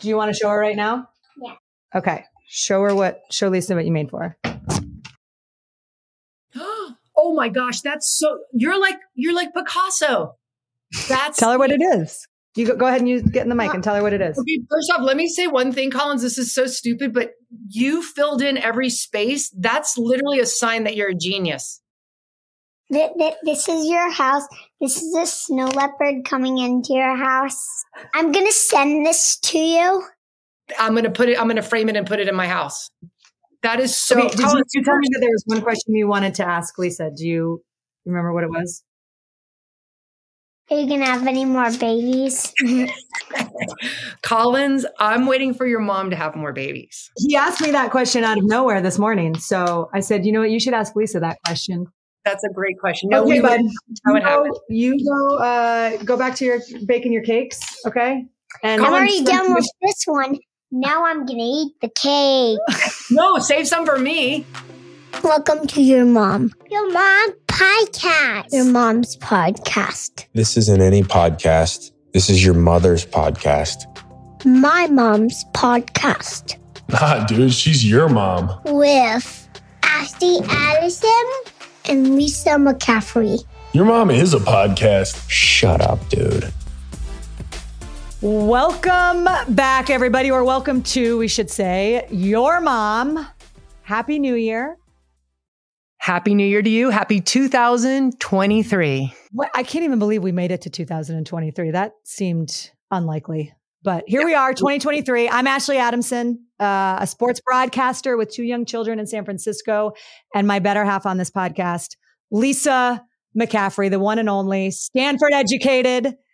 Do you want to show her right now? Yeah. Okay. Show her what, show Lisa what you made for her. oh my gosh, that's so, you're like, you're like Picasso. That's Tell her what it is. You go, go ahead and you get in the mic and tell her what it is. Okay, first off, let me say one thing, Collins. This is so stupid, but you filled in every space. That's literally a sign that you're a genius. Th- th- this is your house. This is a snow leopard coming into your house. I'm gonna send this to you. I'm gonna put it. I'm gonna frame it and put it in my house. That is so. Okay, did you, Collins, you tell me that there was one question you wanted to ask Lisa. Do you remember what it was? Are you gonna have any more babies? Collins, I'm waiting for your mom to have more babies. He asked me that question out of nowhere this morning. So I said, you know what? You should ask Lisa that question. That's a great question. No, okay, we bud. would- I would You go, you go, uh, go back to your baking your cakes. Okay. And I'm already done with this one. Now I'm gonna eat the cake. No, save some for me. Welcome to your mom. Your mom podcast. Your mom's podcast. This isn't any podcast. This is your mother's podcast. My mom's podcast. Nah, dude, she's your mom. With Ashley Adamson and Lisa McCaffrey. Your mom is a podcast. Shut up, dude. Welcome back, everybody, or welcome to, we should say, your mom. Happy New Year. Happy New Year to you. Happy 2023. What, I can't even believe we made it to 2023. That seemed unlikely. But here we are, 2023. I'm Ashley Adamson, uh, a sports broadcaster with two young children in San Francisco, and my better half on this podcast, Lisa McCaffrey, the one and only Stanford educated.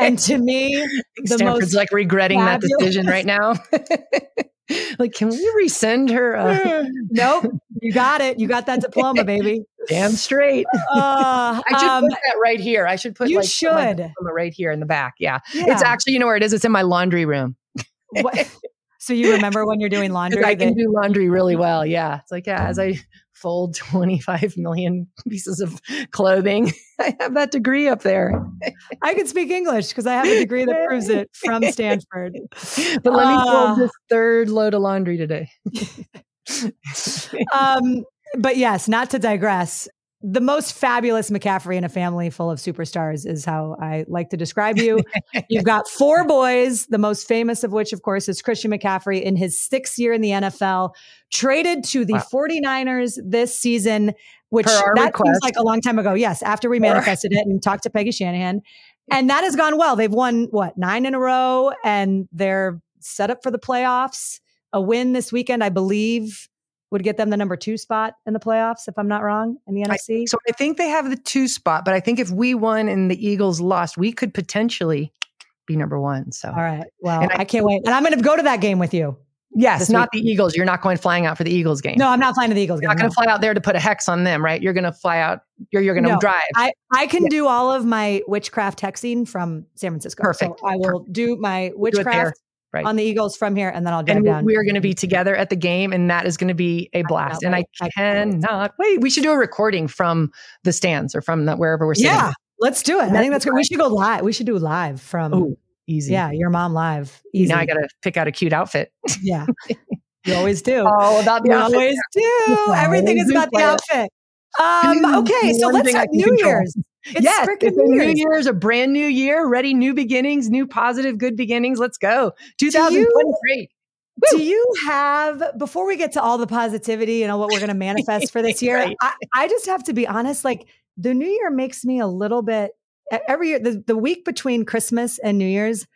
And to me, the Stanford's most like regretting that decision right now. like, can we resend her? Uh, nope, you got it. You got that diploma, baby. damn straight. Uh, I should um, put that right here. I should put you like should. diploma right here in the back. Yeah. yeah. It's actually, you know where it is? It's in my laundry room. So you remember when you're doing laundry? I can do laundry really well. Yeah. It's like, yeah, as I fold 25 million pieces of clothing, I have that degree up there. I can speak English because I have a degree that proves it from Stanford. But let me fold this third load of laundry today. Um, but yes, not to digress. The most fabulous McCaffrey in a family full of superstars is how I like to describe you. You've got four boys, the most famous of which, of course, is Christian McCaffrey in his sixth year in the NFL, traded to the Wow. 49ers this season, which that request. seems like a long time ago. Yes, after we manifested it and talked to Peggy Shanahan. And that has gone well. They've won what, nine in a row, and they're set up for the playoffs. A win this weekend, I believe, would get them the number two spot in the playoffs, if I'm not wrong, in the I- NFC. So I think they have the two spot, but I think if we won and the Eagles lost, we could potentially be number one. So, All right. Well, I, I- can't wait. And I'm going to go to that game with you. yes, not the Eagles. You're not going flying out for the Eagles game. No, I'm not flying to the Eagles you're game. not going no. to fly out there to put a hex on them, right? You're going to fly out. You're you're going to No, drive. I, I can Yeah. do all of my witchcraft hexing from San Francisco. Perfect. So I will do my witchcraft Right. on the Eagles from here, and then I'll drive and down. we are going to be together at the game, and that is going to be a blast. And I. I cannot wait. We should do a recording from the stands or from the, wherever we're sitting. yeah, let's do it. I think that's good. We should go live. We should do live from. Oh, easy. yeah, your mom live. Easy. Now I got to pick out a cute outfit. Yeah, you always do. All about you always do. Everything is about the outfit. Um, okay, so let's I can New. Year's. It's yes, it's a New Year's. a brand new year, ready, new beginnings, new positive, good beginnings. Let's go. 2023. Do you have before we get to all the positivity and what we're going to manifest for this year? Right. I, I just have to be honest. Like the New Year makes me a little bit every year. The, the week between Christmas and New Year's,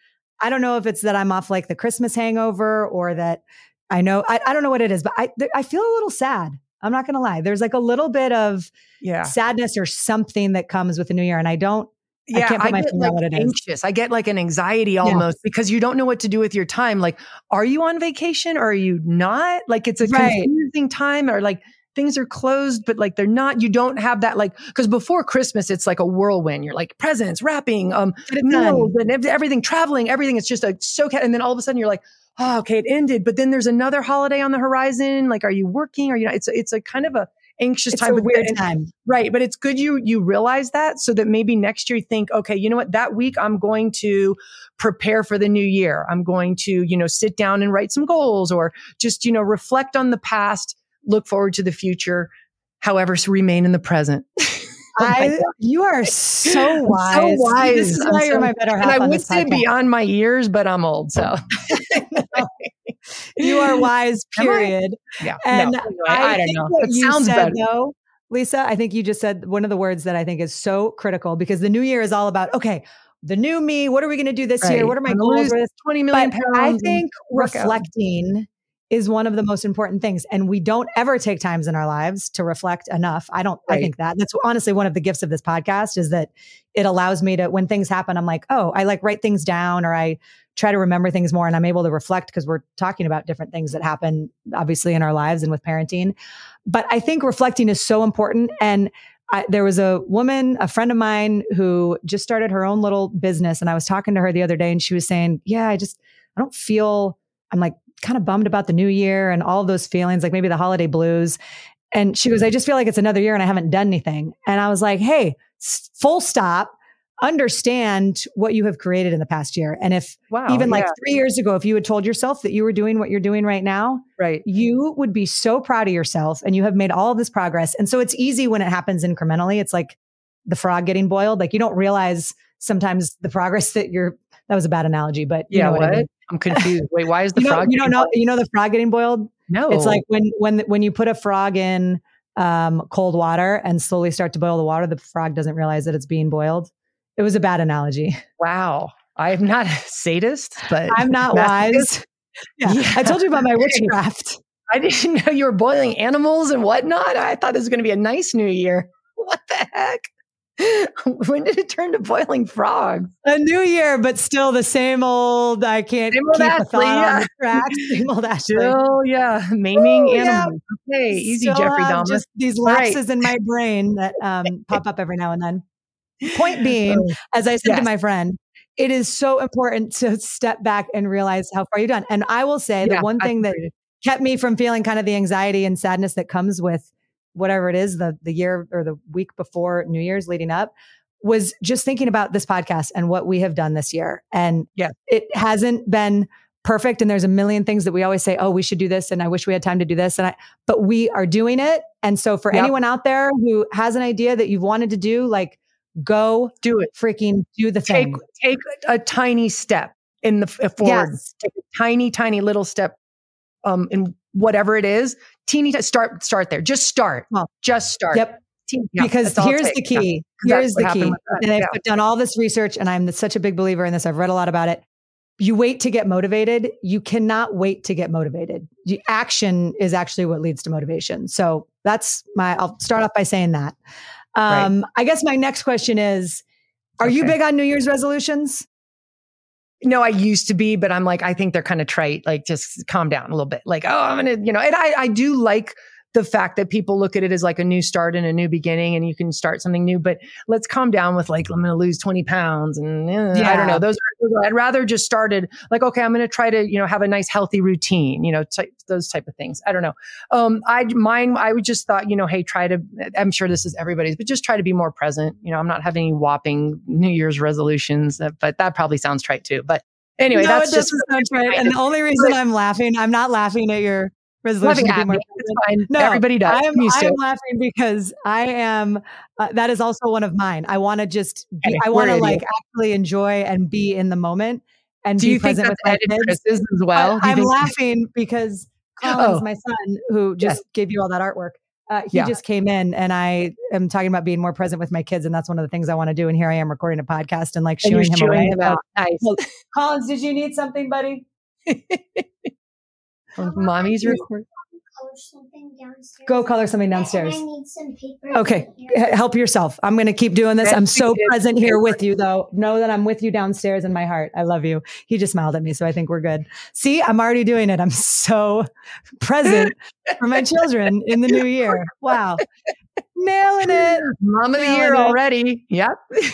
I don't know if it's that I'm off like the Christmas hangover or that I know I, I don't know what it is, but I I feel a little sad. I'm not going to lie. There's like a little bit of Yeah. sadness or something that comes with the New Year, and I don't. Yeah, can't put my get like it is. anxious. I get like an anxiety almost because you don't know what to do with your time. Like, are you on vacation or are you not? Like, it's a Right. confusing time, or like things are closed, but like they're not. You don't have that like because before Christmas, it's like a whirlwind. You're like presents, wrapping, um, meals, and everything, traveling, everything. It's just a so, ca- and then all of a sudden you're like, oh, okay, it ended. But then there's another holiday on the horizon. Like, are you working? Are you not? It's it's a kind of a anxious It's time. a weird time. Right. But it's good you you realize that so that maybe next year you think, okay, you know what, that week I'm going to prepare for the new year. I'm going to, you know, sit down and write some goals or just, you know, reflect on the past, look forward to the future, however, remain in the present. Oh I, you are so wise. so wise. This is I'm you're so- my better half and I would say podcast. beyond my years, but I'm old. So you are wise, period. yeah. And no, I, I, don't know. It sounds better. though, Lisa, I think you just said one of the words that I think is so critical because the new year is all about, okay, the new me, what are we going to do this year? What are my I'm goals? lose What is- 20 million But pounds. I think work out. reflecting is one of the most important things. And we don't ever take times in our lives to reflect enough. I don't, I think that that's honestly one of the gifts of this podcast is that it allows me to, when things happen, I'm like, oh, I like write things down or I try to remember things more and I'm able to reflect because we're talking about different things that happen obviously in our lives and with parenting. But I think reflecting is so important. And I, there was a woman, a friend of mine who just started her own little business. And I was talking to her the other day and she was saying, yeah, I just, I don't feel, I'm like kind of bummed about the new year and all those feelings, like maybe the holiday blues. And she goes, I just feel like it's another year and I haven't done anything. And I was like, hey, full stop. Understand what you have created in the past year. And if wow. even like yeah, three years ago, if you had told yourself that you were doing what you're doing right now, right. you would be so proud of yourself and you have made all this progress. And so it's easy when it happens incrementally. It's like the frog getting boiled. Like you don't realize sometimes the progress that you're, that was a bad analogy, but you Yeah. know what, what? I mean. I'm confused. Wait, why is the You, know, frog? you don't know, you know, the frog getting boiled. No, It's like when, when, when you put a frog in um, cold water and slowly start to boil the water, the frog doesn't realize that it's being boiled. It was a bad analogy. wow. I'm not a sadist, but I'm not wise. Yeah. Yeah. I told you about my witchcraft. I didn't know you were boiling animals and whatnot. I thought this was going to be a nice new year. What the heck? when did it turn to boiling frogs? a new year, but still the same old. I can't Same old keep a Ashley, thought on the track. Same old Ashley. Still, yeah, maiming Ooh, yeah. animals. Okay, easy, Still Jeffrey Dahmer. Just these All right. lapses in my brain that um, pop up every now and then. Point being, as I said yes. to my friend, it is so important to step back and realize how far you've done. And I will say yeah, the one thing that kept me from feeling kind of the anxiety and sadness that comes with whatever it is the the year or the week before New Year's leading up was just thinking about this podcast and what we have done this year. And Yeah. it hasn't been perfect. And there's a million things that we always say, oh, we should do this. And I wish we had time to do this. And I, but we are doing it. And so for Yep. anyone out there who has an idea that you've wanted to do, like go do it. freaking do the Take thing. take a tiny step in the f- forward. Yes. Take a tiny, tiny little step um, in whatever it is. Teeny, t- start start there. Just start. Well, Just start. Yep. Teeny- yeah, because that's all it here's the takes. Yeah. key. Here's what the key. And I've Yeah. put done all this research and I'm such a big believer in this. I've read a lot about it. You wait to get motivated. You cannot wait to get motivated. The action is actually what leads to motivation. So that's my, I'll start off by saying that. Um, I guess my next question is, are you big on New Year's resolutions? No, I used to be, but I'm like, I think they're kind of trite. Like, just calm down a little bit. Like, oh, I'm gonna, you know, and I, I do like the fact that people look at it as like a new start and a new beginning, and you can start something new. But let's calm down with like, I'm gonna lose 20 pounds, and eh, I don't know. Those, are, I'd rather just started like, okay, I'm gonna try to, you know, have a nice healthy routine, you know, type, those type of things. I don't know. Um, I mine, I would just thought, you know, hey, try to. I'm sure this is everybody's, but just try to be more present. You know, I'm not having any whopping New Year's resolutions, uh, but that probably sounds trite too. But anyway, no, that's just doesn't sound right. And the only reason I'm laughing, I'm not laughing at your resolution laughing to be more me. present. It's fine. No, Everybody does. I'm I'm laughing because I am, uh, that is also one of mine. I want to just, be, I want to like actually enjoy and be in the moment and Do be you think present that's with my Ed and as well? I, am laughing because Collins, Oh. my son, who just gave you all that artwork, uh, he Yeah. just came in and I am talking about being more present with my kids. And that's one of the things I want to do. And here I am recording a podcast and like and shooing him away. him out. Nice. Well, Collins, did you need something, buddy? Mommy's Color recording. something downstairs. Go color something downstairs. I need some paper. Okay, in H- here. help yourself. I'm going to keep doing this. Yes, I'm so present here with you, though. Know that I'm with you downstairs in my heart. I love you. He just smiled at me, so I think we're good. See, I'm already doing it. I'm so present for my children in the new year. Wow, nailing it. Mom of the year it. already. Yep.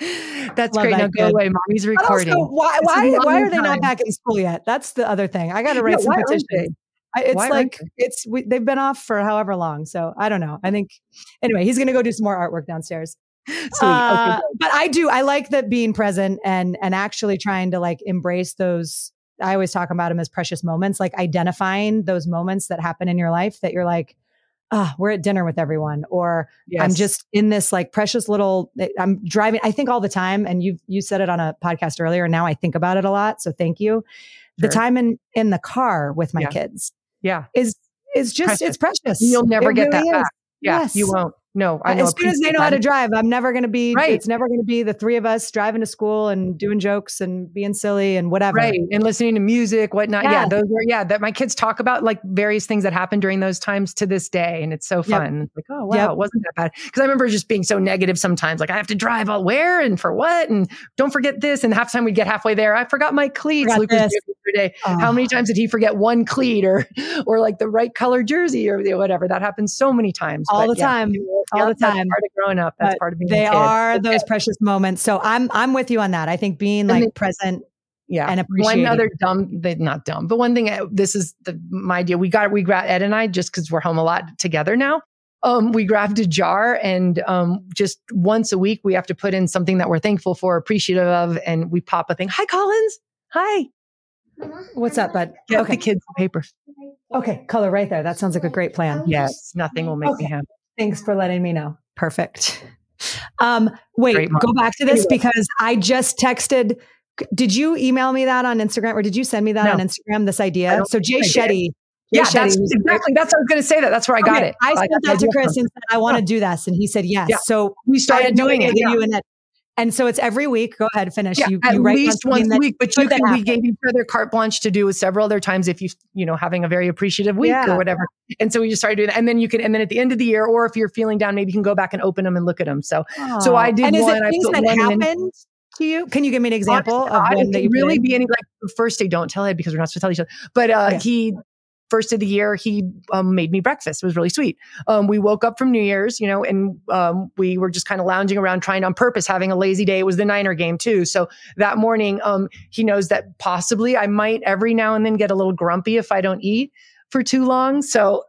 That's Love great. that Now go kid. away. Mommy's recording. also, why why why are they not back in school yet? That's the other thing. I got to Yeah, write some petitions. they? I- It's Why like it's we, they've been off for however long. So I don't know. I think anyway, he's going to go do some more artwork downstairs. Uh, okay. but I do. I like that being present and and actually trying to like embrace those. I always talk about them as precious moments, like identifying those moments that happen in your life that you're like, ah, we're at dinner with everyone, or I'm just in this like precious little. eh, I'm driving. I think all the time, and you you said it on a podcast earlier. And now I think about it a lot. So thank you. The time in in the car with my Yeah. kids yeah. is is just Precious. it's precious. You'll never It get really that is. back. Yeah. Yes. You won't. No, I uh, know. as soon as they know how to drive, I'm never going to be. Right. It's never going to be the three of us driving to school and doing jokes and being silly and whatever. Right. And listening to music, whatnot. Yeah. Yeah. those are, yeah, that my kids talk about like various things that happened during those times to this day. And it's so fun. It's like, oh, wow, Yep. it wasn't that bad. Cause I remember just being so negative sometimes. Like, I have to drive all where and for what? And don't forget this. And half time we'd get halfway there. I forgot my cleats. Forgot Luke was this. doing other day. How many times did he forget one cleat or, or like the right color jersey or whatever? That happens so many times. All But the yeah. time. All Yeah, the That's time. part of growing up. That's But part of being They are Okay. those precious moments. So I'm I'm with you on that. I think being like then- present Yeah. and one other dumb, they, not dumb, but one thing. uh, This is the, my idea. We got we grabbed Ed and I just because we're home a lot together now. Um, we grabbed a jar and um, just once a week we have to put in something that we're thankful for, appreciative of, and we pop a thing. Hi, Collins. Hi. What's up, bud? Get Okay. the kids the paper. Okay, color right there. That sounds like a great plan. Yes, nothing will make me happy. Thanks for letting me know. Perfect. Um, wait, go back to this Anyway. because I just texted. Did you email me that on Instagram or did you send me that No. on Instagram? This idea. So Jay think I did. Shetty. Jay Yeah, Shetty, that's who's- exactly. That's what I was going to say. That that's where I got Okay, it. I got sent the that to Chris from. and said, I want to do this. And he said yes. Yeah. So We started doing it. that Yeah. you and Ed- And so it's every week. Go ahead, finish. Yeah, you, at you least once a week. But you can, we gave each other carte blanche to do it several other times if you, you know, having a very appreciative week Yeah. or whatever. And so we just started doing that. And then you can, and then at the end of the year, or if you're feeling down, maybe you can go back and open them and look at them. So, so I did And is one, it things put that happened to you? Can you give me an example Honest of one that you really be any like first day. Don't tell it because we're not supposed to tell each other. But uh, Yeah. he first of the year he um, made me breakfast. It was really sweet. Um, we woke up from New Year's, you know, and um, we were just kind of lounging around, trying on purpose, having a lazy day. It was the Niner game too. So that morning, um, he knows that possibly I might every now and then get a little grumpy if I don't eat for too long. So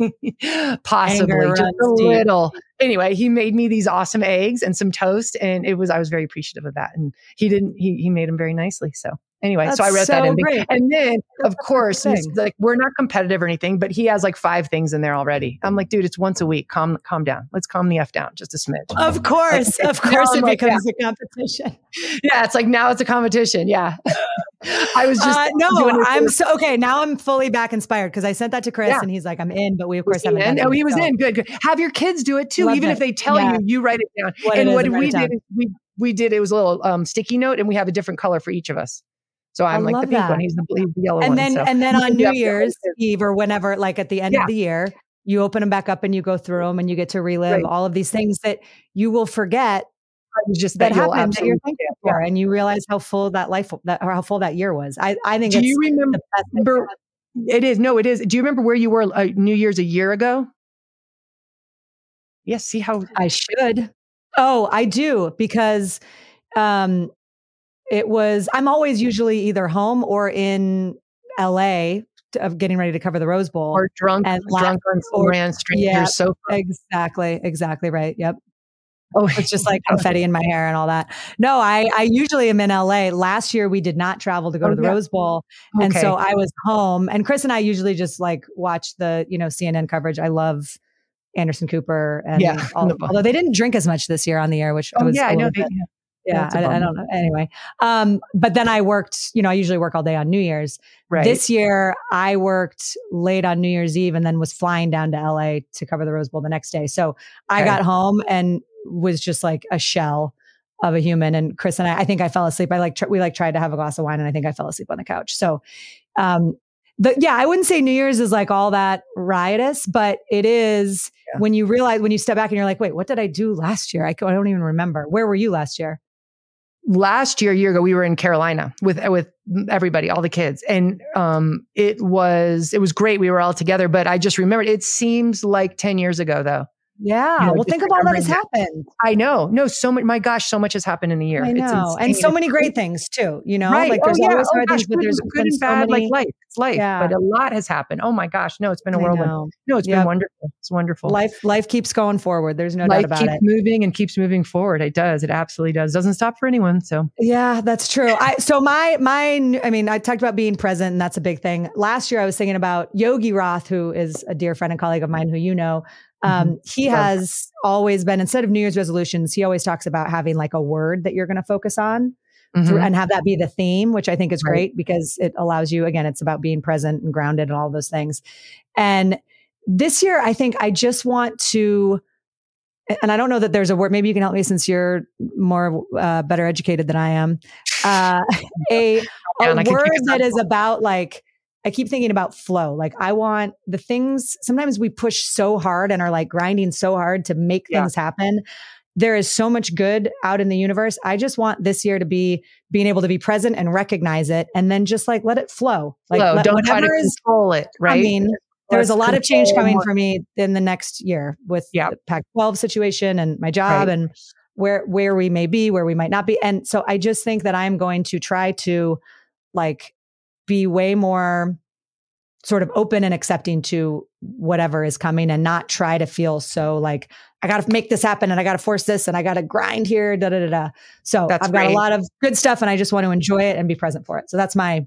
possibly Anger just a deep. little. Anyway, he made me these awesome eggs and some toast, and it was I was very appreciative of that. And he didn't he he made them very nicely. So anyway, so I That's wrote that so in. great. And then of That's course, he's like we're not competitive or anything, but he has like five things in there already. I'm like, dude, it's once a week. Calm calm down. Let's calm the f down just a smidge. Of course, Okay. of course, it I'm like, becomes a competition. yeah, it's like now it's a competition. Yeah, I was just Uh, no, I'm so okay. Now I'm fully back inspired because I sent that to Chris Yeah. and he's like, I'm in, but we of course haven't in? Oh, he was so in. Good, good. Have your kids do it too. Love Even it. if they tell Yeah. you, you write it down. What and what we did is we we did it was a little um, sticky note, and we have a different color for each of us. So I'm I like the pink that. one. He's the, he's the yellow one. and then so. and then on New Year's. Eve or whenever, like at the end Yeah. of the year, you open them back up and you go through them and you get to relive Right. all of these things that you will forget I was just that you'll happened that you're thankful for, and you realize how full that life that or how full that year was. I I think Do it's you remember? the best. remember it is no, it is. Do you remember where you were uh, New Year's a year ago? Yes. see how I should. Oh, I do because um it was I'm always usually either home or in LA of getting ready to cover the Rose Bowl. or drunk, And drunk on some random strangers yeah. sofa. exactly, exactly right. Yep. Oh, It's just like confetti in my hair and all that. No, I I usually am in LA. Last year we did not travel to go Oh, to the yeah. Rose Bowl. And okay. so I was home and Chris and I usually just like watch the, you know, CNN coverage. I love Anderson Cooper and Yeah, all, the- although they didn't drink as much this year on the air, which oh was yeah, I know. They, yeah. yeah, That's a I, I don't know. Anyway, um, but then I worked. You know, I usually work all day on New Year's. Right. This year, I worked late on New Year's Eve and then was flying down to LA to cover the Rose Bowl the next day. So I got home and was just like a shell of a human. And Chris and I, I think I fell asleep. I like tr- we like tried to have a glass of wine, and I think I fell asleep on the couch. So, um, the yeah, I wouldn't say New Year's is like all that riotous, but it is Yeah. when you realize when you step back and you're like, wait, what did I do last year? I don't even remember. Where were you last year? Last year, a year ago, we were in Carolina with with everybody, all the kids, and um, it was it was great. We were all together, but I just remembered. It seems like ten years ago, though. Yeah. You know, well, think of all that has happened. I know. No, so much. My gosh, so much has happened in a year. I It's know. And so many great things too, you know, Right. like Oh, there's yeah. always Oh, hard gosh, things, but good, there's good and so bad, many. like life. It's life, Yeah. but a lot has happened. Oh my gosh, no, it's been a whirlwind. No, it's Yep. been wonderful. It's wonderful. Life, life keeps going forward. There's no life doubt about keeps it. moving and keeps moving forward. It does. It absolutely does. Doesn't stop for anyone. So Yeah, that's true. I so my my I mean, I talked about being present, and that's a big thing. Last year, I was thinking about Yogi Roth, who is a dear friend and colleague of mine, who you know. Um, he has always been instead of New Year's resolutions, he always talks about having like a word that you're going to focus on through, Mhm. and have that be the theme, which I think is great because it allows you. Again, it's about being present and grounded and all those things. And this year, I think I just want to and I don't know that there's a word. Maybe you can help me since you're more uh, better educated than I am. Uh, a a down. I can word that is about like I keep thinking about flow. Like I want the things. Sometimes we push so hard and are like grinding so hard to make Yeah. things happen. There is so much good out in the universe. I just want this year to be being able to be present and recognize it, and then just like let it flow. Like Flow. let Don't try to whatever is control it. Right. I mean, there's a lot of change coming for me in the next year with the Pac 12 situation and my job Right. and where where we may be, where we might not be. And so I just think that I'm going to try to like be way more sort of open and accepting to whatever is coming and not try to feel so like I got to make this happen and I got to force this and I got to grind here da da da da. So That's I've got a lot of good stuff and I just want to enjoy it and be present for it. So that's my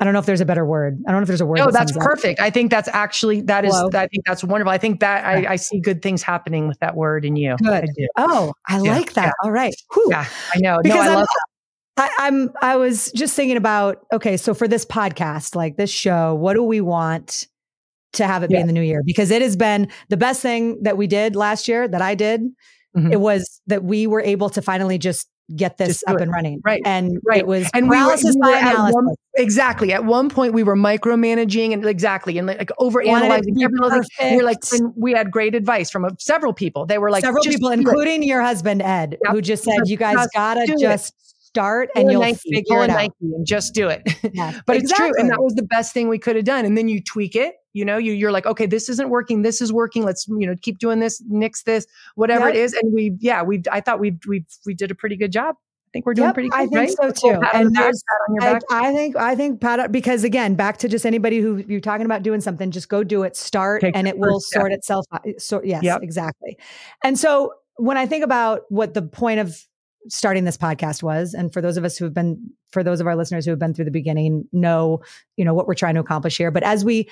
I don't know if there's a better word. I don't know if there's a word. No, that that's up. perfect. I think that's actually that is. I think that's wonderful. I think that I, I see good things happening with that word in you. Good. I do. Oh, I Yeah, like that. All right. Whew. Yeah, I know. Because no, I I'm, love I, I'm I was just thinking about okay, so for this podcast, like this show, what do we want to have it be in the new year? Because it has been the best thing that we did last year that I did. Mhm. It was that we were able to finally just get this Just up and running. Right. And Right. it was and we were, paralysis we by were analysis. one, exactly. At one point, we were micromanaging and exactly and like, over analyzing. be every little thing. We were like, and we had great advice from uh, several people. They were like, several people, do it. including your husband Ed, Yep. who just said, Just- "You guys gotta just start and you'll Nike, figure it out." Nike and just do it. Yeah, but it's true, and that was the best thing we could have done. And then you tweak it. You know, you you're like, okay, this isn't working. This is working. Let's you know keep doing this, nix this, whatever Yep. it is. And we, yeah, we. I thought we we we did a pretty good job. I think we're doing Yep, pretty good. I think right? so too. pat And there's- pat on your I. I think I think pat because again, back to just anybody who you're talking about doing something, just go do it, start, Take and it will step. sort itself uh, out. So yes, Yep. exactly. And so when I think about what the point of starting this podcast was, and for those of us who have been, for those of our listeners who have been through the beginning, know you know what we're trying to accomplish here. But as we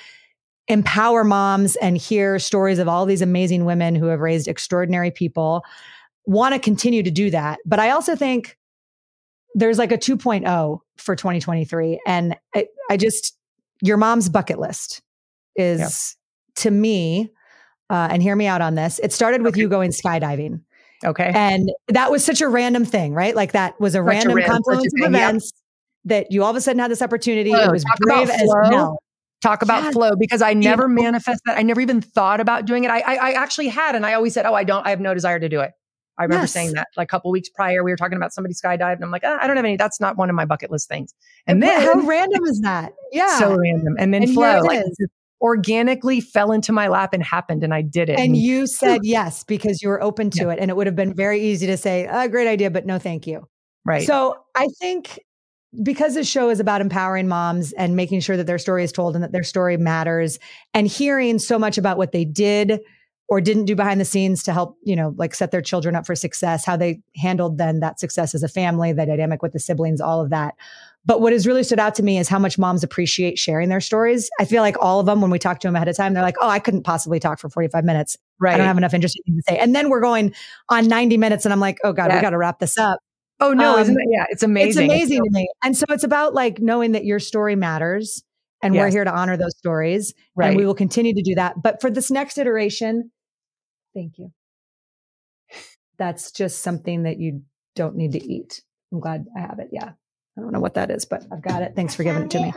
empower moms and hear stories of all these amazing women who have raised extraordinary people, want to continue to do that. But I also think there's like a 2.0 for 2023 and I, I just your mom's bucket list is to me uh, and hear me out on this it started with you going skydiving okay. and that was such a random thing right like that was a Such random ran- a confluence of yep. events that you all of a sudden had this opportunity Flow. it was Talk brave about as hell talk about Yes. flow because I never know. manifest that. I never even thought about doing it. I, I, I actually had, and I always said, "Oh, I don't. I have no desire to do it." I remember Yes. saying that like a couple weeks prior. We were talking about somebody skydived, and I'm like, ah, "I don't have any. That's not one of my bucket list things." And What- then how random is that yeah so random, and then And flow like organically fell into my lap and happened, and I did it. and you said yes because you were open to it and it would have been very easy to say a great idea but no thank you right. So I think because this show is about empowering moms and making sure that their story is told and that their story matters and hearing so much about what they did or didn't do behind the scenes to help, you know, like set their children up for success, how they handled then that success as a family, the dynamic with the siblings, all of that. But what has really stood out to me is how much moms appreciate sharing their stories. I feel like all of them, when we talk to them ahead of time, they're like, oh, I couldn't possibly talk for 45 minutes. right. I don't have enough interesting things to say. And then we're going on 90 minutes and I'm like, oh God, we got to wrap this up. oh no, um, isn't it? Yeah, it's amazing. It's amazing to me. And so it's about like knowing that your story matters and we're here to honor those stories Right. and we will continue to do that. But for this next iteration, thank you. That's just something that you don't need to eat. I'm glad I have it. Yeah. I don't know what that is, but I've got it. Thanks for giving it to me.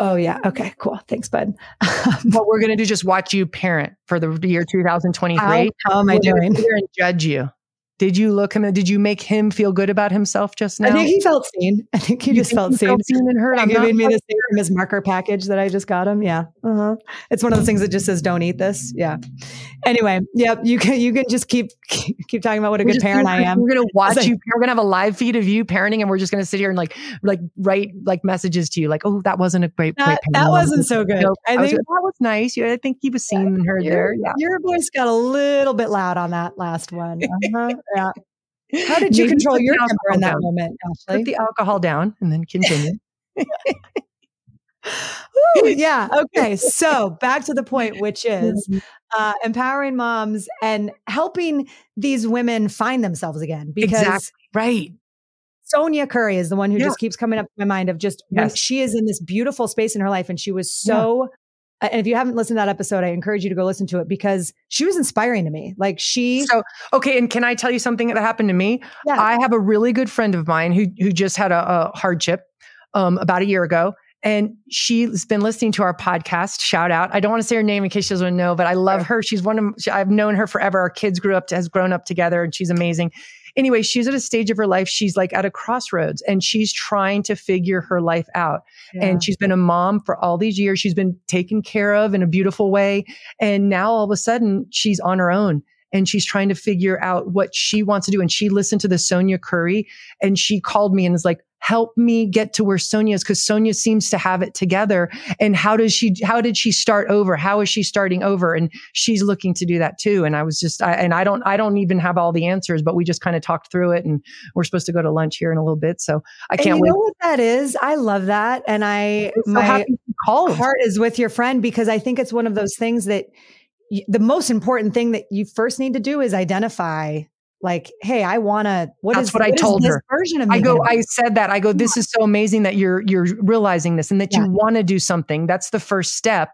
Oh yeah. Okay, cool. Thanks, bud. what we're gonna do? Just watch you parent for the year 2023. How, how am I gonna doing? and judge you. Did you look him? Did you make him feel good about himself just now? I think he felt seen. I think he You just think felt he seen. felt seen and heard. I'm giving me the positive. same from his marker package that I just got him. Yeah. Uh-huh. It's one of those things that just says don't eat this. Yeah. Anyway, yep, you can you can just keep keep talking about what a We're good parent I am. We're gonna watch like- you. We're gonna have a live feed of you parenting, and we're just gonna sit here and like like write like messages to you, like, "Oh, that wasn't a great. That, great that wasn't so good. No, I I think like, that was nice. Yeah, I think he was seen and heard your, there. Yeah. your voice got a little bit loud on that last one. Uh-huh. Yeah. How did you Maybe control your temper in that down. moment, Put the alcohol down and then continue. Woo, yeah. Okay. So back to the point, which is uh, empowering moms and helping these women find themselves again. Because Exactly. right. Sonya Curry is the one who Yeah. just keeps coming up to my mind of just when Yes. she is in this beautiful space in her life and she was so and if you haven't listened to that episode, I encourage you to go listen to it because she was inspiring to me. Like she So okay, and can I tell you something that happened to me? yeah, I have a really good friend of mine who who just had a, a hardship um, about a year ago, and she's been listening to our podcast. Shout out! I don't want to say her name in case she doesn't know, but I love her. She's one of I've known her forever. Our kids grew up has grown up together, and she's amazing. Anyway, she's at a stage of her life. She's like at a crossroads, and she's trying to figure her life out. yeah. And she's been a mom for all these years. She's been taken care of in a beautiful way. And now all of a sudden she's on her own and she's trying to figure out what she wants to do. And she listened to the Sonya Curry and she called me and was like, help me get to where Sonya is because Sonya seems to have it together. And how does she, how did she start over? How is she starting over? And she's looking to do that too. And I was just, I, and I don't, I don't even have all the answers, but we just kind of talked through it and we're supposed to go to lunch here in a little bit. So I can't you wait. know what that is? I love that. And I so my happy heart is with your friend because I think it's one of those things that the most important thing that you first need to do is identify like, hey, I want to. What That's is- what I is told this her. Version of me I go. I said that. I go, this is so amazing that you're you're realizing this and that Yeah. you want to do something. That's the first step.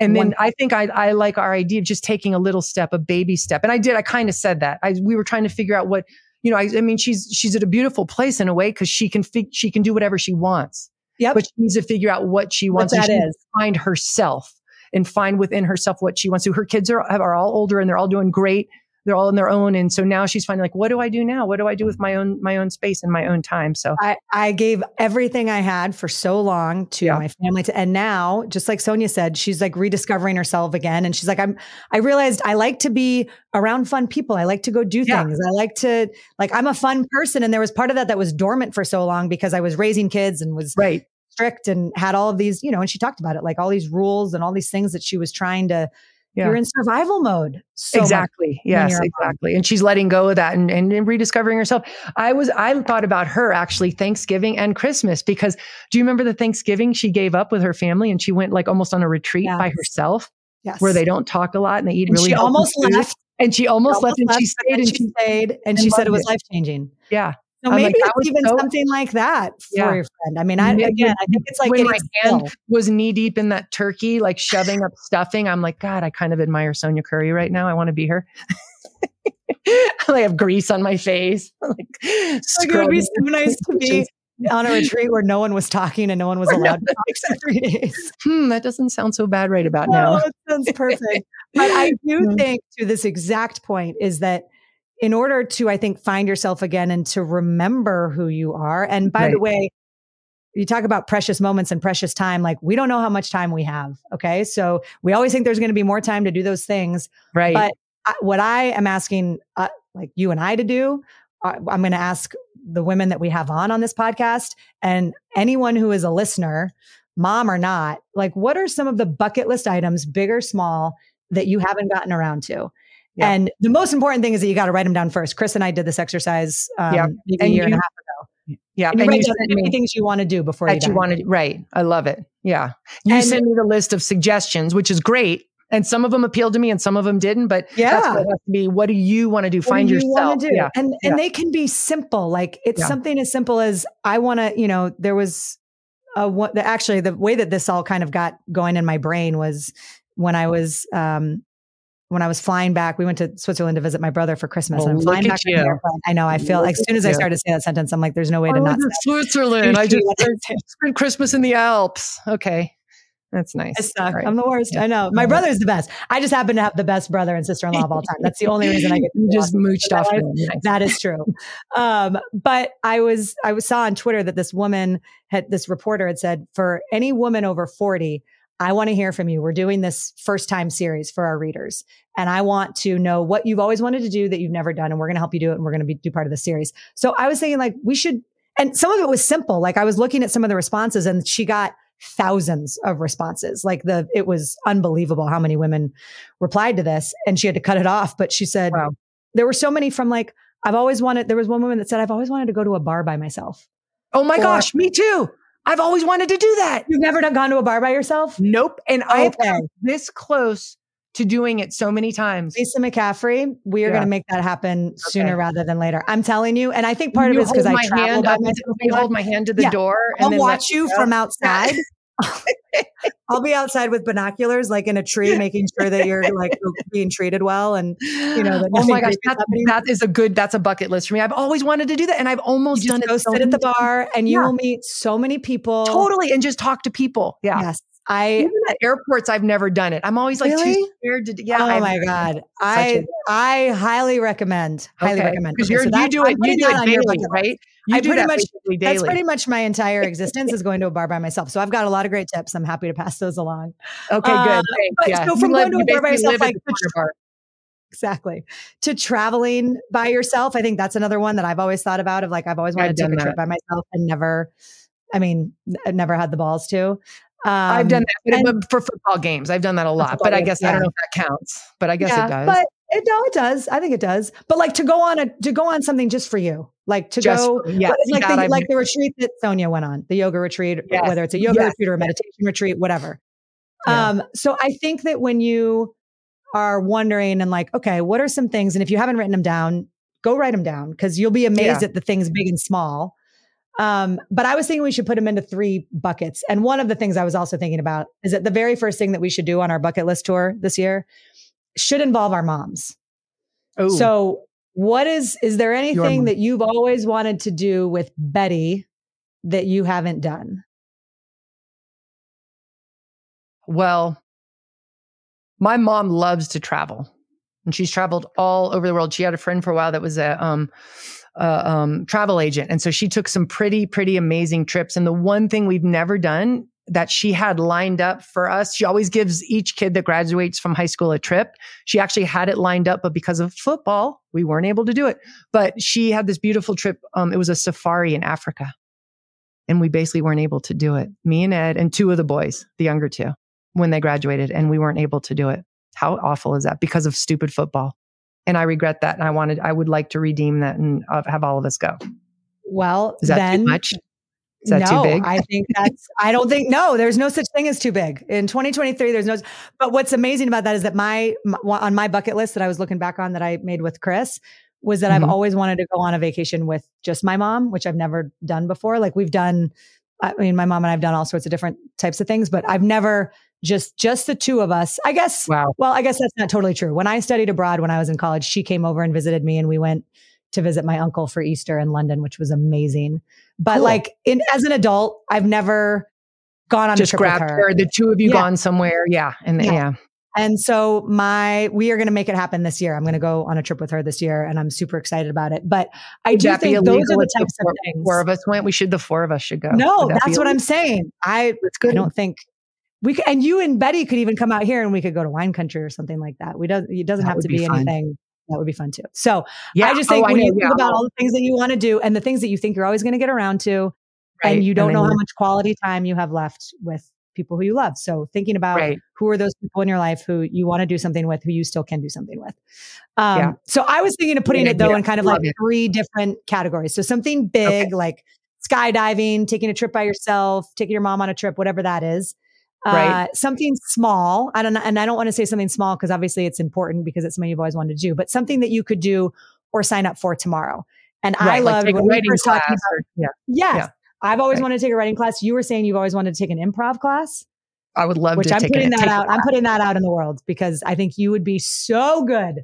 And then I think I, I like our idea of just taking a little step, a baby step. And I did, I kind of said that. I, we were trying to figure out what, you know, I, I mean, she's, she's at a beautiful place in a way because she can, fig- she can do whatever she wants, Yep. but she needs to figure out what she What wants. and that is. to Find herself and find within herself what she wants to. Her kids are, are all older and they're all doing great. They're all on their own. And so now she's finding like, what do I do now? What do I do with my own, my own space and my own time? So I, I gave everything I had for so long to Yeah. my family to, and now, just like Sonya said, she's like rediscovering herself again. And she's like, I'm, I realized I like to be around fun people. I like to go do Yeah. things. I like to, like, I'm a fun person. And there was part of that that was dormant for so long because I was raising kids and was right. strict and had all of these, you know, and she talked about it, like all these rules and all these things that she was trying to, Yeah. you're in survival mode. So exactly. Yes, you're a mom. exactly. And she's letting go of that and, and, and rediscovering herself. I was, I thought about her actually Thanksgiving and Christmas because do you remember the Thanksgiving she gave up with her family and she went like almost on a retreat by herself Yes. where they don't talk a lot and they eat And really she almost food. left. and she almost left and she stayed then and she she, stayed and and she said it was life changing. yeah. So maybe like, it's even so- something like that for Yeah. your friend. I mean, I again, I think it's like when my hand still. was knee deep in that turkey, like shoving up stuffing. I'm like, God, I kind of admire Sonya Curry right now. I want to be her. I have grease on my face. like, Like, it would be so nice to be on a retreat where no one was talking and no one was allowed to talk for three days. Hmm, that doesn't sound so bad right about Oh, now. it sounds perfect. But I do Mm. think to this exact point is that in order to, I think, find yourself again and to remember who you are. And by the way, you talk about precious moments and precious time. Like we don't know how much time we have. Okay. So we always think there's going to be more time to do those things. Right. But I, what I am asking, uh, like you and I to do, uh, I'm going to ask the women that we have on on this podcast and anyone who is a listener, mom or not, like what are some of the bucket list items, big or small, that you haven't gotten around to? Yeah. And the most important thing is that you got to write them down first. Chris and I did this exercise um, maybe a year and a half ago. yeah. And you And write you down sent 50 me things you want to do before you that you die. wanted. Right. I love it. Yeah. You And- sent me the list of suggestions, which is great. And some of them appealed to me and some of them didn't. But that's Yeah. what it has to be. What do you want to do? What Find do you yourself. do? Yeah. And Yeah. and they can be simple. Like it's Yeah. something as simple as I want to, you know, there was a what actually the way that this all kind of got going in my brain was when I was um when I was flying back, we went to Switzerland to visit my brother for Christmas. Oh, and I'm flying back from the airplane. I know. I feel Look like as soon as I started to say that sentence, I'm like, there's no way to Oh, not Switzerland. I just when I say- spent Christmas in the Alps. Okay. That's nice. I suck. Right. I'm the worst. Yeah. I know. My Yeah. brother's the best. I just happen to have the best brother and sister in law of all time. That's the only reason I get You just awesome. mooched off. Nice. That is true. Um, but I was I was saw on Twitter that this woman had this reporter had said for any woman over 40, I want to hear from you. We're doing this first time series for our readers. And I want to know what you've always wanted to do that you've never done. And we're going to help you do it. And we're going to be do part of the series. So I was thinking like we should, and some of it was simple. Like I was looking at some of the responses and she got thousands of responses. Like the, it was unbelievable how many women replied to this and she had to cut it off. But she said, Wow. there were so many from like, I've always wanted, there was one woman that said, I've always wanted to go to a bar by myself. Oh my Or- gosh, me too. I've always wanted to do that. You've never gone to a bar by yourself? Nope. And Okay. come this close to doing it so many times. Lisa McCaffrey, we are Yeah. going to make that happen sooner rather than later. I'm telling you. And I think part You of it is because I hold my travel hand by myself. you hold my hand to the Yeah. door I'll and then watch you go. from outside. I'll be outside with binoculars, like in a tree, making sure that you're like being treated well. And you know, that oh my gosh, that's, that is a good. That's a bucket list for me. I've always wanted to do that, and I've almost done it. go so sit at the bar and you Yeah. will meet so many people. totally, and just talk to people. Yeah. Yes. I, Even at airports, I've never done it. I'm always like Really? too scared to. Yeah. oh I've- my God. I, I highly recommend, highly Okay. recommend. because Okay, you're so you do it. You do it your daily, right? You I do pretty much- basically That's pretty much my entire existence is going to a bar by myself. So I've got a lot of great tips. I'm happy to pass those along. okay, Uh, good. Thanks. but yeah. so You from live- going to you a bar by yourself, like, the corner bar. Exactly. To traveling by yourself. I think that's another one that I've always thought about of like, I've always wanted I've to take a trip by myself and never, I mean, n- never had the balls to. Um, I've done that and- for football games. I've done that a lot, but I guess I don't know if that counts. But I guess yeah, it does. But it, no, it does. I think it does. But like to go on a, to go on something just for you, like to Just go, for- yeah, like, the, I've- like the retreat that Sonya went on, the yoga retreat, Yes. whether it's a yoga Yes. retreat or a meditation retreat, whatever. Yeah. Um, so I think that when you are wondering and like, okay, what are some things? And if you haven't written them down, go write them down because you'll be amazed Yeah. at the things big and small. Um, but I was thinking we should put them into three buckets. And one of the things I was also thinking about is that the very first thing that we should do on our bucket list tour this year should involve our moms. Ooh. So, what is is there anything that you've always wanted to do with Betty that you haven't done? Well, my mom loves to travel, and she's traveled all over the world. She had a friend for a while that was a um, a, um, travel agent, and so she took some pretty, pretty amazing trips. And the one thing we've never done that she had lined up for us, she always gives each kid that graduates from high school a trip. She actually had it lined up, but because of football, we weren't able to do it. But she had this beautiful trip. Um, it was a safari in Africa. And we basically weren't able to do it. Me and Ed and two of the boys, the younger two when they graduated and we weren't able to do it. How awful is that? Because of stupid football. And I regret that. And I wanted, I would like to redeem that and uh, have all of us go. Well, Is that then too much? Is that no, too big? I think that's, I don't think, no, there's no such thing as too big. In 2023, there's no, but what's amazing about that is that my, my on my bucket list that I was looking back on that I made with Chris was that Mhm. I've always wanted to go on a vacation with just my mom, which I've never done before. Like we've done, I mean, my mom and I've done all sorts of different types of things, but I've never just, just the two of us, I guess. wow. Well, I guess that's not totally true. When I studied abroad when I was in college, she came over and visited me and we went to visit my uncle for Easter in London, which was amazing. But Cool. like in as an adult, I've never gone on Just a trip grab with her. her. The two of you Yeah. gone somewhere. Yeah. And Yeah. yeah. And so my we are going to make it happen this year. I'm going to go on a trip with her this year and I'm super excited about it. But I Would do think those are the if the types of four, things. four of us went? We should, the four of us should go. no, that that's what I'm saying. I I don't think we could, and you and Betty could even come out here and we could go to wine country or something like that. We don't it doesn't That have to be be, anything that would be fun too. So yeah. I just Oh, think when know. you think Yeah. about all the things that you want to do and the things that you think you're always going to get around to, Right. and you don't then know how much quality time you have left with people who you love. So thinking about Right. who are those people in your life who you want to do something with, who you still can do something with. Um, Yeah. So I was thinking of putting Great it though idea. in kind of Love like it. three different categories. So something big like skydiving, taking a trip by yourself, taking your mom on a trip, whatever that is. Right. Uh, something small. I don't know. And I don't want to say something small because obviously it's important because it's something you've always wanted to do, but something that you could do or sign up for tomorrow. And I Right, like loved when we writing first talked about or- yeah. Yes. Yeah. I've always Right. wanted to take a writing class. You were saying you've always wanted to take an improv class, I would love which to I'm take putting it. that out. I'm putting that out in the world because I think you would be so good.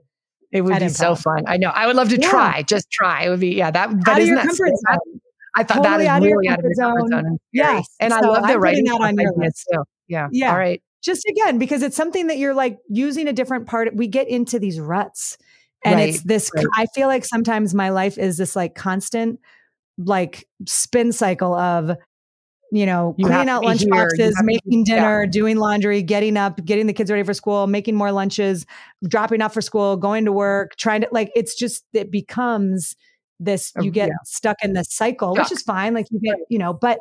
It would be so fun. I know. I would love to Yeah. try. Just try. It would be yeah. That. But isn't your that comfort zone. I thought Totally that your really out of your comfort zone. zone. Yes. and I love the I'm writing that on your too. Yeah, Yeah. All right. just again because it's something that you're like using a different part we get into these ruts and it's this right. i feel like sometimes my life is this like constant like spin cycle of you know You cleaning out lunch boxes to be- making yeah. dinner doing laundry getting up getting the kids ready for school making more lunches dropping off for school going to work trying to like it's just it becomes this Oh, you get yeah. stuck in this cycle which is fine like you get you know but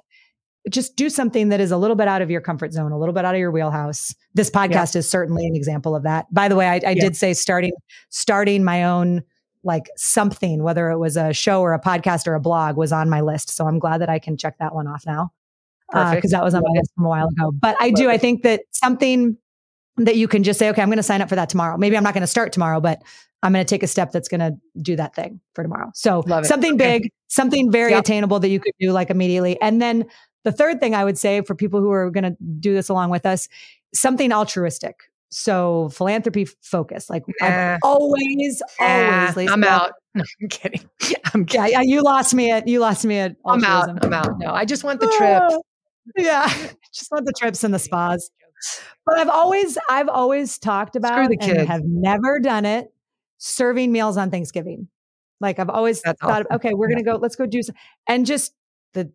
just do something that is a little bit out of your comfort zone, a little bit out of your wheelhouse. This podcast is certainly an example of that. By the way, I, I Yeah. did say starting starting my own like something, whether it was a show or a podcast or a blog, was on my list. So I'm glad that I can check that one off now because Perfect. that was on my list from a while ago. But I do. I think that something that you can just say, okay, I'm going to sign up for that tomorrow. Maybe I'm not going to start tomorrow, but I'm going to take a step that's going to do that thing for tomorrow. So something Okay. big, something very Yep. attainable that you could do like immediately. And then the third thing I would say for people who are going to do this along with us, something altruistic. So philanthropy focus. Like Nah. Always, Ah, always, Lisa, I'm out. No, I'm kidding. I'm kidding. yeah, you lost me at you lost me at I'm out. I'm out. No, I just want the trip. Oh, yeah, just want the trips and the spas. But I've always, I've always talked about the and have never done it. Serving meals on Thanksgiving, like I've always That's thought, awesome. okay, we're Yeah. gonna go, let's go do, some, and just the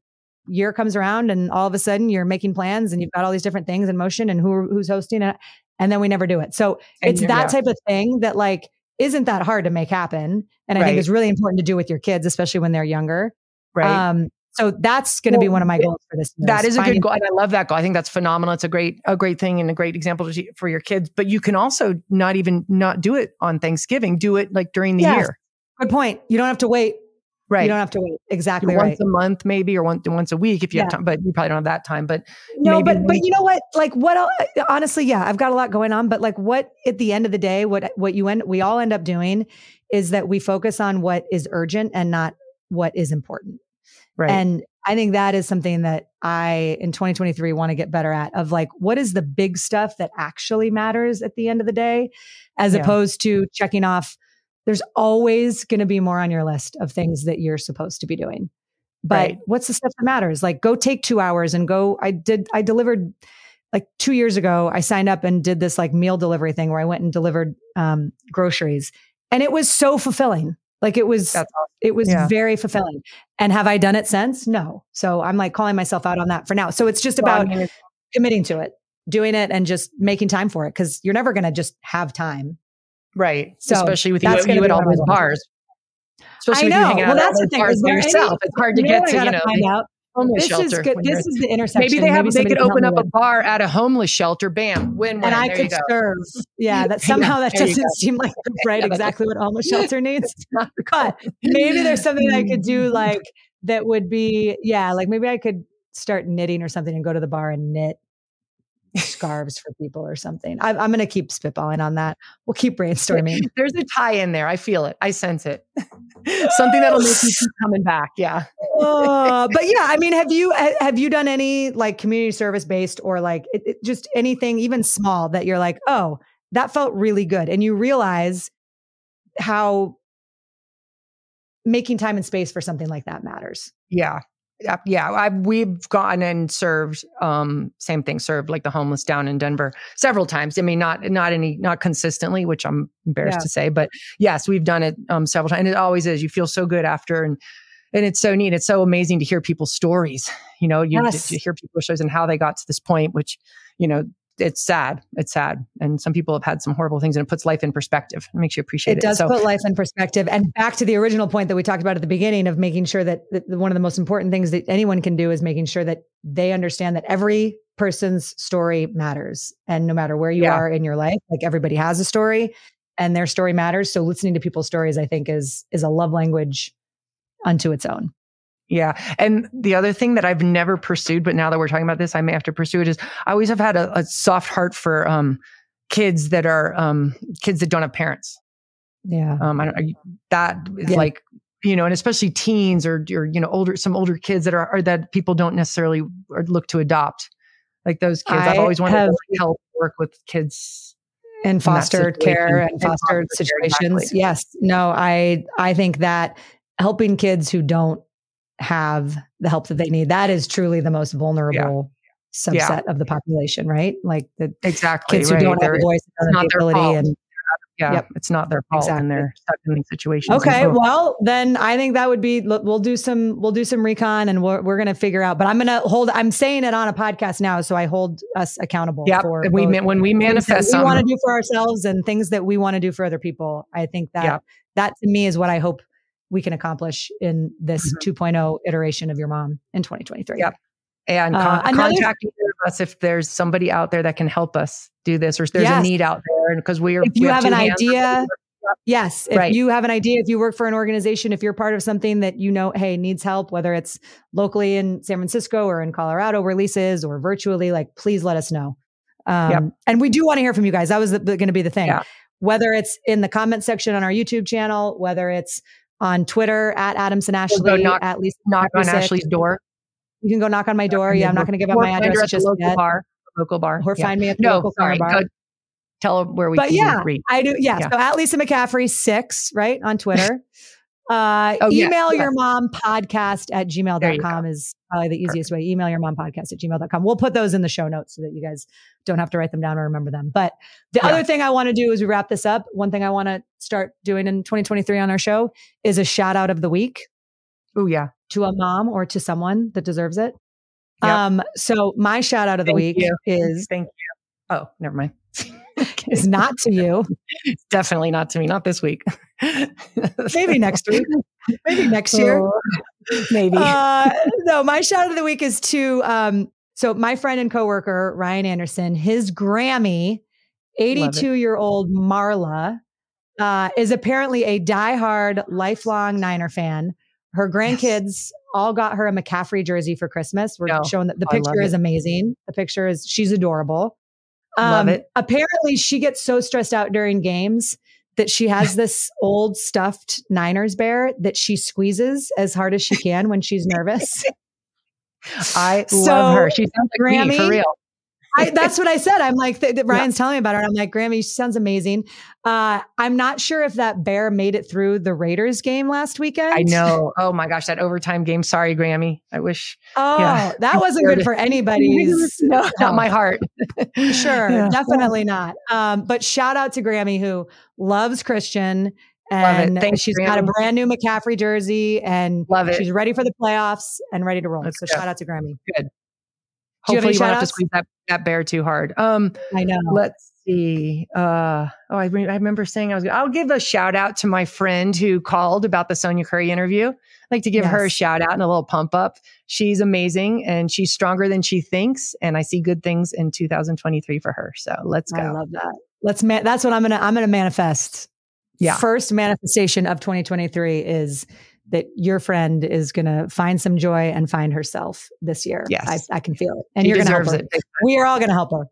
year comes around, and all of a sudden you're making plans, and you've got all these different things in motion, and who who's hosting it, and then we never do it. So And it's that yeah. type of thing that like isn't that hard to make happen, and I think is really important to do with your kids, especially when they're younger. Right. Um, so that's going to be one of my goals for this. year that is a good goal, and I love that goal. I think that's phenomenal. It's a great, a great thing, and a great example to for your kids. But you can also not even not do it on Thanksgiving. Do it like during the Yes. year, Good point. You don't have to wait. right? You don't have to wait. Exactly once right. a month, maybe, or once once a week if you have time. But you probably don't have that time. But No, but but you know what? Like what? el- Honestly, yeah, I've got a lot going on. But like, what at the end of the day, what what you end we all end up doing is that we focus on what is urgent and not what is important. Right, And I think that is something that I in 2023 want to get better at. Of like, what is the big stuff that actually matters at the end of the day, as Yeah. opposed to checking off. There's always going to be more on your list of things that you're supposed to be doing. But Right. what's the stuff that matters? Like, go take two hours and go. I did. I delivered like two years ago. I signed up and did this like meal delivery thing where I went and delivered um, groceries, and it was so fulfilling. Like it was That's it was Yeah. very fulfilling. And have I done it since? No. So I'm like calling myself out on that for now. So it's just Well, I about mean, committing to it, doing it and just making time for it because you're never going to just have time. right. So Especially with you, you at all one of my those bars. Especially I know. hanging out Well, at that's the thing. Is by there any- yourself. It's hard to get to you know find out. Homeless This is good. This is the intersection. Maybe they have. they could open up a bar at a homeless shelter. Bam, win win. and I could serve. Yeah, that somehow that doesn't seem like right Yeah, exactly what a homeless shelter needs. But maybe there's something I could do like that would be yeah, like maybe I could start knitting or something and go to the bar and knit scarves for people or something. I, I'm going to keep spitballing on that. We'll keep brainstorming. There's a tie in there. I feel it. I sense it. Something that'll make you keep coming back. Yeah. Uh, but yeah, I mean, have you have you done any like community service based or like it, it- just anything even small that you're like, oh, that felt really good, and you realize how making time and space for something like that matters. Yeah. Yeah, yeah. I, we've gone and served, um, same thing, served like the homeless down in Denver several times. I mean, not not any, not consistently, which I'm embarrassed Yeah. to say, but yes, we've done it um, several times. And it always is. You feel so good after, and and it's so neat. It's so amazing to hear people's stories. You know, you, Yes. to hear people's stories and how they got to this point, which you know, it's sad. It's sad, and some people have had some horrible things, and it puts life in perspective. It makes you appreciate it. It does So- put life in perspective. And back to the original point that we talked about at the beginning of making sure that, that one of the most important things that anyone can do is making sure that they understand that every person's story matters. And no matter where you Yeah. are in your life, like everybody has a story and their story matters. So listening to people's stories, I think is is a love language unto its own. Yeah. And the other thing that I've never pursued, but now that we're talking about this, I may have to pursue it is I always have had a, a soft heart for um, kids that are um, kids that don't have parents. Yeah. Um, I don't, I- that is Yeah. like, you know, and especially teens or, or, you know, older, some older kids that are, are that people don't necessarily look to adopt. Like those kids, I've always wanted have- to help work with kids. in foster care and foster foster care, situations. exactly. Yes. No, I I think that helping kids who don't have the help that they need. That is truly the most vulnerable subset Yeah. of the population, right? Like the Exactly. kids who right. don't have a voice, don't the their ability, fault. and yeah, Yep. it's not their fault Exactly. and they're stuck in these situations. Okay, well then I think that would be we'll do some we'll do some recon and we're we're gonna figure out. But I'm gonna hold. I'm saying it on a podcast now, so I hold us accountable. For we when we manifest we want to do for ourselves and things that we want to do for other people. I think that Yep. that to me is what I hope we can accomplish in this Mhm. 2.0 iteration of your mom in 2023. Yep. and Uh, another- contact either of us if there's somebody out there that can help us do this or if there's Yes. a need out there. And because we are, If you have two an idea, Yes. If Right. you have an idea, if you work for an organization, if you're part of something that you know, hey, needs help, whether it's locally in San Francisco or in Colorado where Lisa is or virtually, like, please let us know. Um, Yep. And we do want to hear from you guys. That was going to be the thing. Yeah. Whether it's in the comment section on our YouTube channel, whether it's on Twitter at Adamson go Ashley, knock- at Lisa knock on Ashley's door. You can go knock on my door. Yeah, I'm not going to give out my address just local yet. bar. Local bar. Or Yeah. find me at the no, local sorry. bar. Go, tell them where we But yeah, reach. I do. Yeah. Yeah. So at Lisa McCaffrey six, right? On Twitter. Uh, Oh, email yeah. your mom podcast at gmail.com is probably the easiest way. Email your mom podcast at gmail.com. We'll put those in the show notes so that you guys don't have to write them down or remember them. But the Yeah. other thing I want to do as we wrap this up, one thing I want to start doing in 2023 on our show is a shout out of the week Oh, yeah. to a mom or to someone that deserves it. Yep. Um, so my shout out of the Thank week you. is Thank you. Oh, never mind. is not to you. Definitely not to me. Not this week. Maybe next week. Maybe next year. Oh, maybe. uh, no, my shout of the week is to um, so my friend and coworker Ryan Anderson, his Grammy, 82 year old Marla, uh, is apparently a diehard, lifelong Niner fan. Her grandkids all got her a McCaffrey jersey for Christmas. We're No, showing that the picture is amazing. The picture is she's adorable. Love um, it. Apparently, she gets so stressed out during games that she has this old stuffed Niners bear that she squeezes as hard as she can when she's nervous. I So, love her. She sounds like me for real. I, that's what I said. I'm like, th- th- Ryan's telling me about her. I'm like, Grammy, she sounds amazing. Uh, I'm not sure if that bear made it through the Raiders game last weekend. I know. Oh my gosh, that overtime game. Sorry, Grammy. I wish. Oh, Yeah. that wasn't good for anybody's. no, not my heart. Sure, Yeah. definitely not. Um, but shout out to Grammy who loves Christian. And Thanks, she's got a brand new McCaffrey jersey and Love it. she's ready for the playoffs and ready to roll. Let's so go. shout out to Grammy. Hopefully, any you won't have to squeeze that, that bear too hard. Um, I know. let's see. Uh, oh, I, re- I remember saying I was. I'll give a shout out to my friend who called about the Sonya Curry interview. I'd like to give her a shout out and a little pump up. She's amazing and she's stronger than she thinks. And I see good things in 2023 for her. So let's go. I love that. Let's man. That's what I'm gonna. I'm gonna manifest. Yeah. First manifestation of 2023 is that your friend is gonna find some joy and find herself this year. Yes. I, I can feel it, and She you're gonna help deserves her. it. We are all gonna help her,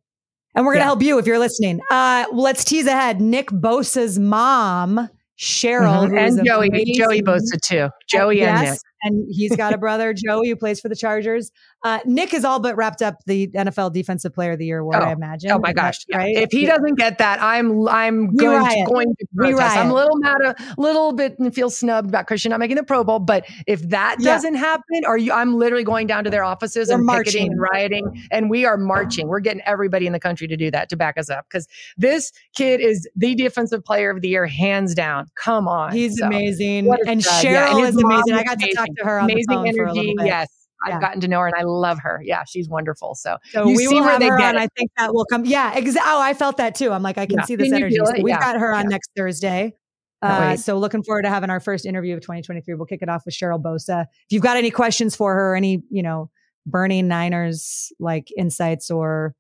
and we're gonna Yeah. help you if you're listening. Uh, let's tease ahead. Nick Bosa's mom, Cheryl, Mhm. and Joey, amazing. Joey Bosa too. Joey and Yes, Nick. and he's got a brother, Joey, who plays for the Chargers. Uh, Nick has all but wrapped up the NFL Defensive Player of the Year award. Oh, I imagine. Oh my that gosh! yeah. Right? If he doesn't get that, I'm I'm We going to, going to protest. I'm a little mad, a little bit, and feel snubbed about Christian not making the Pro Bowl. But if that Yeah. doesn't happen, are you? I'm literally going down to their offices We're and marching. picketing and rioting, and we are marching. We're getting everybody in the country to do that to back us up because this kid is the defensive player of the year, hands down. Come on, He's So, amazing. and. Cheryl Yeah, and is amazing. I got to talk to her on amazing the phone energy. for a little bit. Yes. I've Yeah. gotten to know her and I love her. Yeah, she's wonderful. So, So You we see will have her on. it. I think that will come. Yeah, exactly. Oh, I felt that too. I'm like, I can Yeah. see this Can energy. So we've Yeah. got her on next Thursday. Uh, so looking forward to having our first interview of 2023. We'll kick it off with Cheryl Bosa. If you've got any questions for her, any, you know, burning Niners like insights or,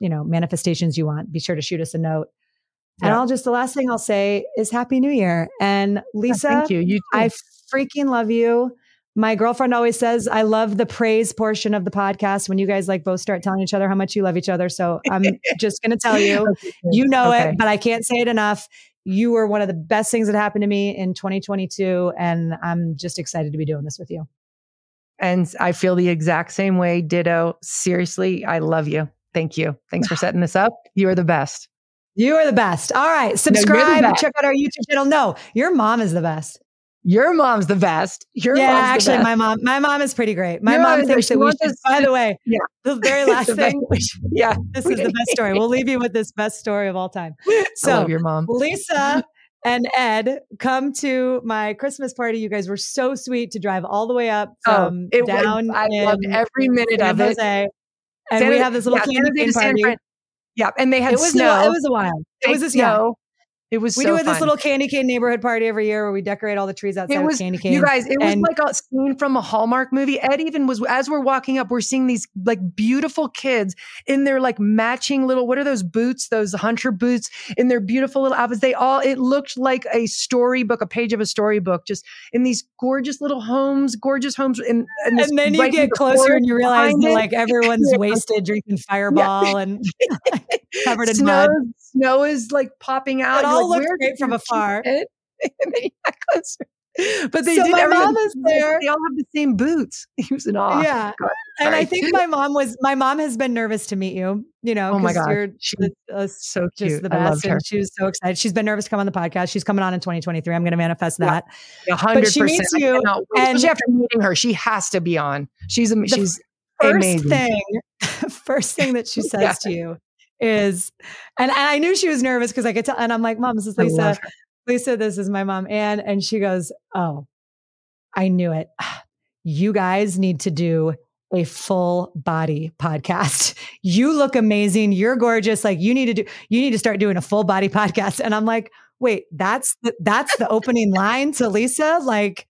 you know, manifestations you want, be sure to shoot us a note. And I'll just, the last thing I'll say is Happy New Year. And Lisa, thank you. You too. I freaking love you. My girlfriend always says I love the praise portion of the podcast when you guys like both start telling each other how much you love each other. So I'm just going to tell you, you know Okay. it, but I can't say it enough. You were one of the best things that happened to me in 2022, and I'm just excited to be doing this with you. And I feel the exact same way. Ditto. Seriously, I love you. Thank you. Thanks for setting this up. You are the best. You are the best. All right, subscribe, best. check out our YouTube channel. No, your mom is the best. Your mom's the best. Your yeah, actually, best. my mom, my mom is pretty great. My Your mom thinks that we should. By the way, yeah. the very last The thing. yeah. This is the best story. We'll leave you with this best story of all time. I So, love your mom. Lisa and Ed come to my Christmas party. You guys were so sweet to drive all the way up oh, from Oh, down. was, I loved in every minute of it. Jose. And San- we have this little yeah, candy cane party. Fran- Yeah, and they had It was snow. A, it was a while. It was yeah. snow. It was We so do this little candy cane neighborhood party every year where we decorate all the trees outside It with was candy cane. you guys. It was like a scene from a Hallmark movie. Ed even was as we're walking up, we're seeing these like beautiful kids in their like matching little what are those boots? Those hunter boots in their beautiful little outfits. They all it looked like a storybook, a page of a storybook, just in these gorgeous little homes, gorgeous homes. In, in and then you get closer and you realize that like everyone's Yeah. wasted drinking fireball and covered in snow, mud. Snow is like popping out. It all like, looks great from afar. and then you got closer. But they So did my mom is there. They all have the same boots. He was in awe. yeah. God, And I think my mom was my mom has been nervous to meet you, you know, Oh my God. you're She- the- uh, so cute. just the best. And she was so excited. She's been nervous to come on the podcast. She's coming on in 2023. I'm going to manifest that. Hundred she meets you and- Especially after meeting her, she has to be on. She's she's First amazing. thing, first thing that she says Yeah. to you is, and, and I knew she was nervous because I could tell. And I'm like, Mom, this is Lisa. Lisa, this is my mom, Anne. And she goes, Oh, I knew it. You guys need to do a full body podcast. You look amazing. You're gorgeous. Like you need to do, you need to start doing a full body podcast. And I'm like, wait, that's the, that's the opening line to Lisa. Like,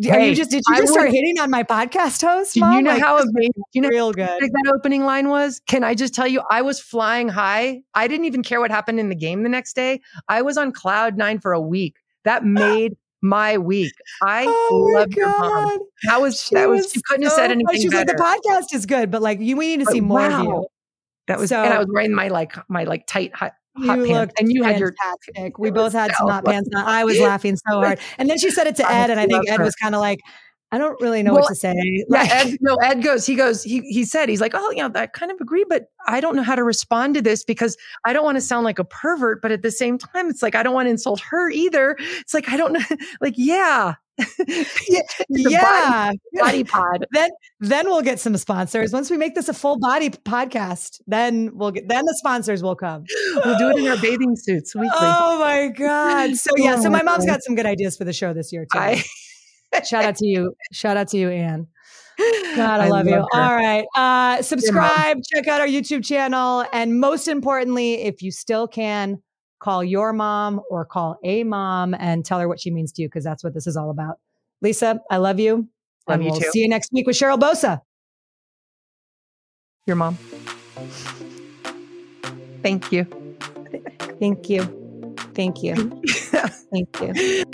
Hey, you just, did you I just start would- hitting on my podcast host? Do Mom? you know Like, how amazing? You know real good. that opening line was? Can I just tell you? I was flying high. I didn't even care what happened in the game the next day. I was on cloud nine for a week. That made my week. I Oh love your mom. That was She that was. You couldn't have said anything She's better. like, the podcast is good, but like you, we need to But see more of you. That was, So- and I was wearing my like my like tight hot, you pants, looked and you had your. fantastic. We both had some hot pants on. I was laughing so hard. And then she said it to Ed, and I think Ed was kind of like, I don't really know Well, what to say. Yeah, Ed, no, Ed goes, he goes, he, he said, he's like, oh, you know, I kind of agree, but I don't know how to respond to this because I don't want to sound like a pervert, but at the same time, it's like, I don't want to insult her either. It's like, I don't know, like, yeah. yeah, yeah. Body pod. Then then we'll get some sponsors. Once we make this a full body podcast, then we'll get then the sponsors will come. We'll do it in our bathing suits weekly. Oh my God. So yeah, Oh so my mom's God. got some good ideas for the show this year too. I, Shout out to you. Shout out to you, Anne. God, I, I love, you. her. All right. Uh, subscribe, check out our YouTube channel. And most importantly, if you still can, call your mom or call a mom and tell her what she means to you, because that's what this is all about. Lisa, I love you. Love and you we'll too. see you next week with Cheryl Bosa. Your mom. Thank you. Thank you. Thank you. Thank you.